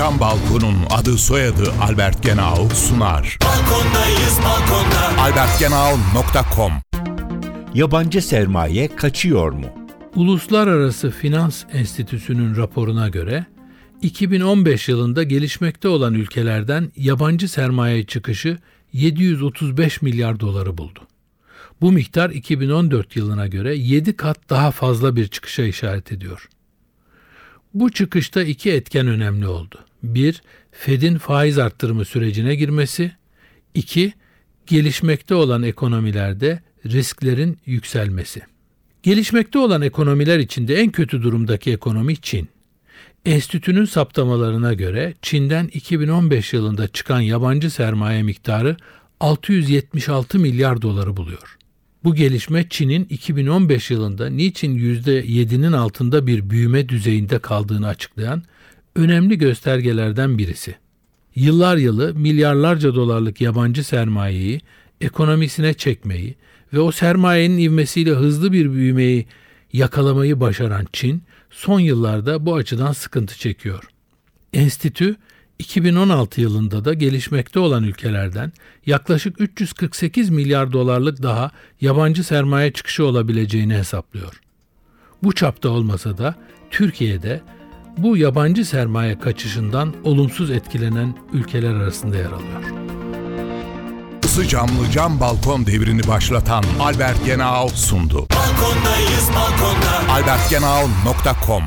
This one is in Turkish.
Cam Balkon'un adı soyadı Albert Genau sunar. Balkondayız balkonda. albertgenau.com Yabancı sermaye kaçıyor mu? Uluslararası Finans Enstitüsü'nün raporuna göre 2015 yılında gelişmekte olan ülkelerden yabancı sermaye çıkışı 735 milyar doları buldu. Bu miktar 2014 yılına göre 7 kat daha fazla bir çıkışa işaret ediyor. Bu çıkışta iki etken önemli oldu. Bir, Fed'in faiz arttırımı sürecine girmesi. İki, gelişmekte olan ekonomilerde risklerin yükselmesi. Gelişmekte olan ekonomiler içinde en kötü durumdaki ekonomi Çin. Enstitünün saptamalarına göre Çin'den 2015 yılında çıkan yabancı sermaye miktarı 676 milyar doları buluyor. Bu gelişme Çin'in 2015 yılında niçin %7'nin altında bir büyüme düzeyinde kaldığını açıklayan önemli göstergelerden birisi. Yıllar yılı milyarlarca dolarlık yabancı sermayeyi ekonomisine çekmeyi ve o sermayenin ivmesiyle hızlı bir büyümeyi yakalamayı başaran Çin son yıllarda bu açıdan sıkıntı çekiyor. Enstitü 2016 yılında da gelişmekte olan ülkelerden yaklaşık 348 milyar dolarlık daha yabancı sermaye çıkışı olabileceğini hesaplıyor. Bu çapta olmasa da Türkiye'de bu yabancı sermaye kaçışından olumsuz etkilenen ülkeler arasında yer alıyor. Isı camlı cam balkon devrini başlatan Albert Genau sundu. Balkondayız balkonda. albertgenau.com